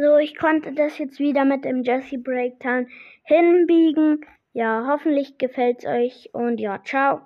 So, ich konnte das jetzt wieder mit dem Jesse Breakdown hinbiegen. Ja, hoffentlich gefällt's euch und ja, ciao.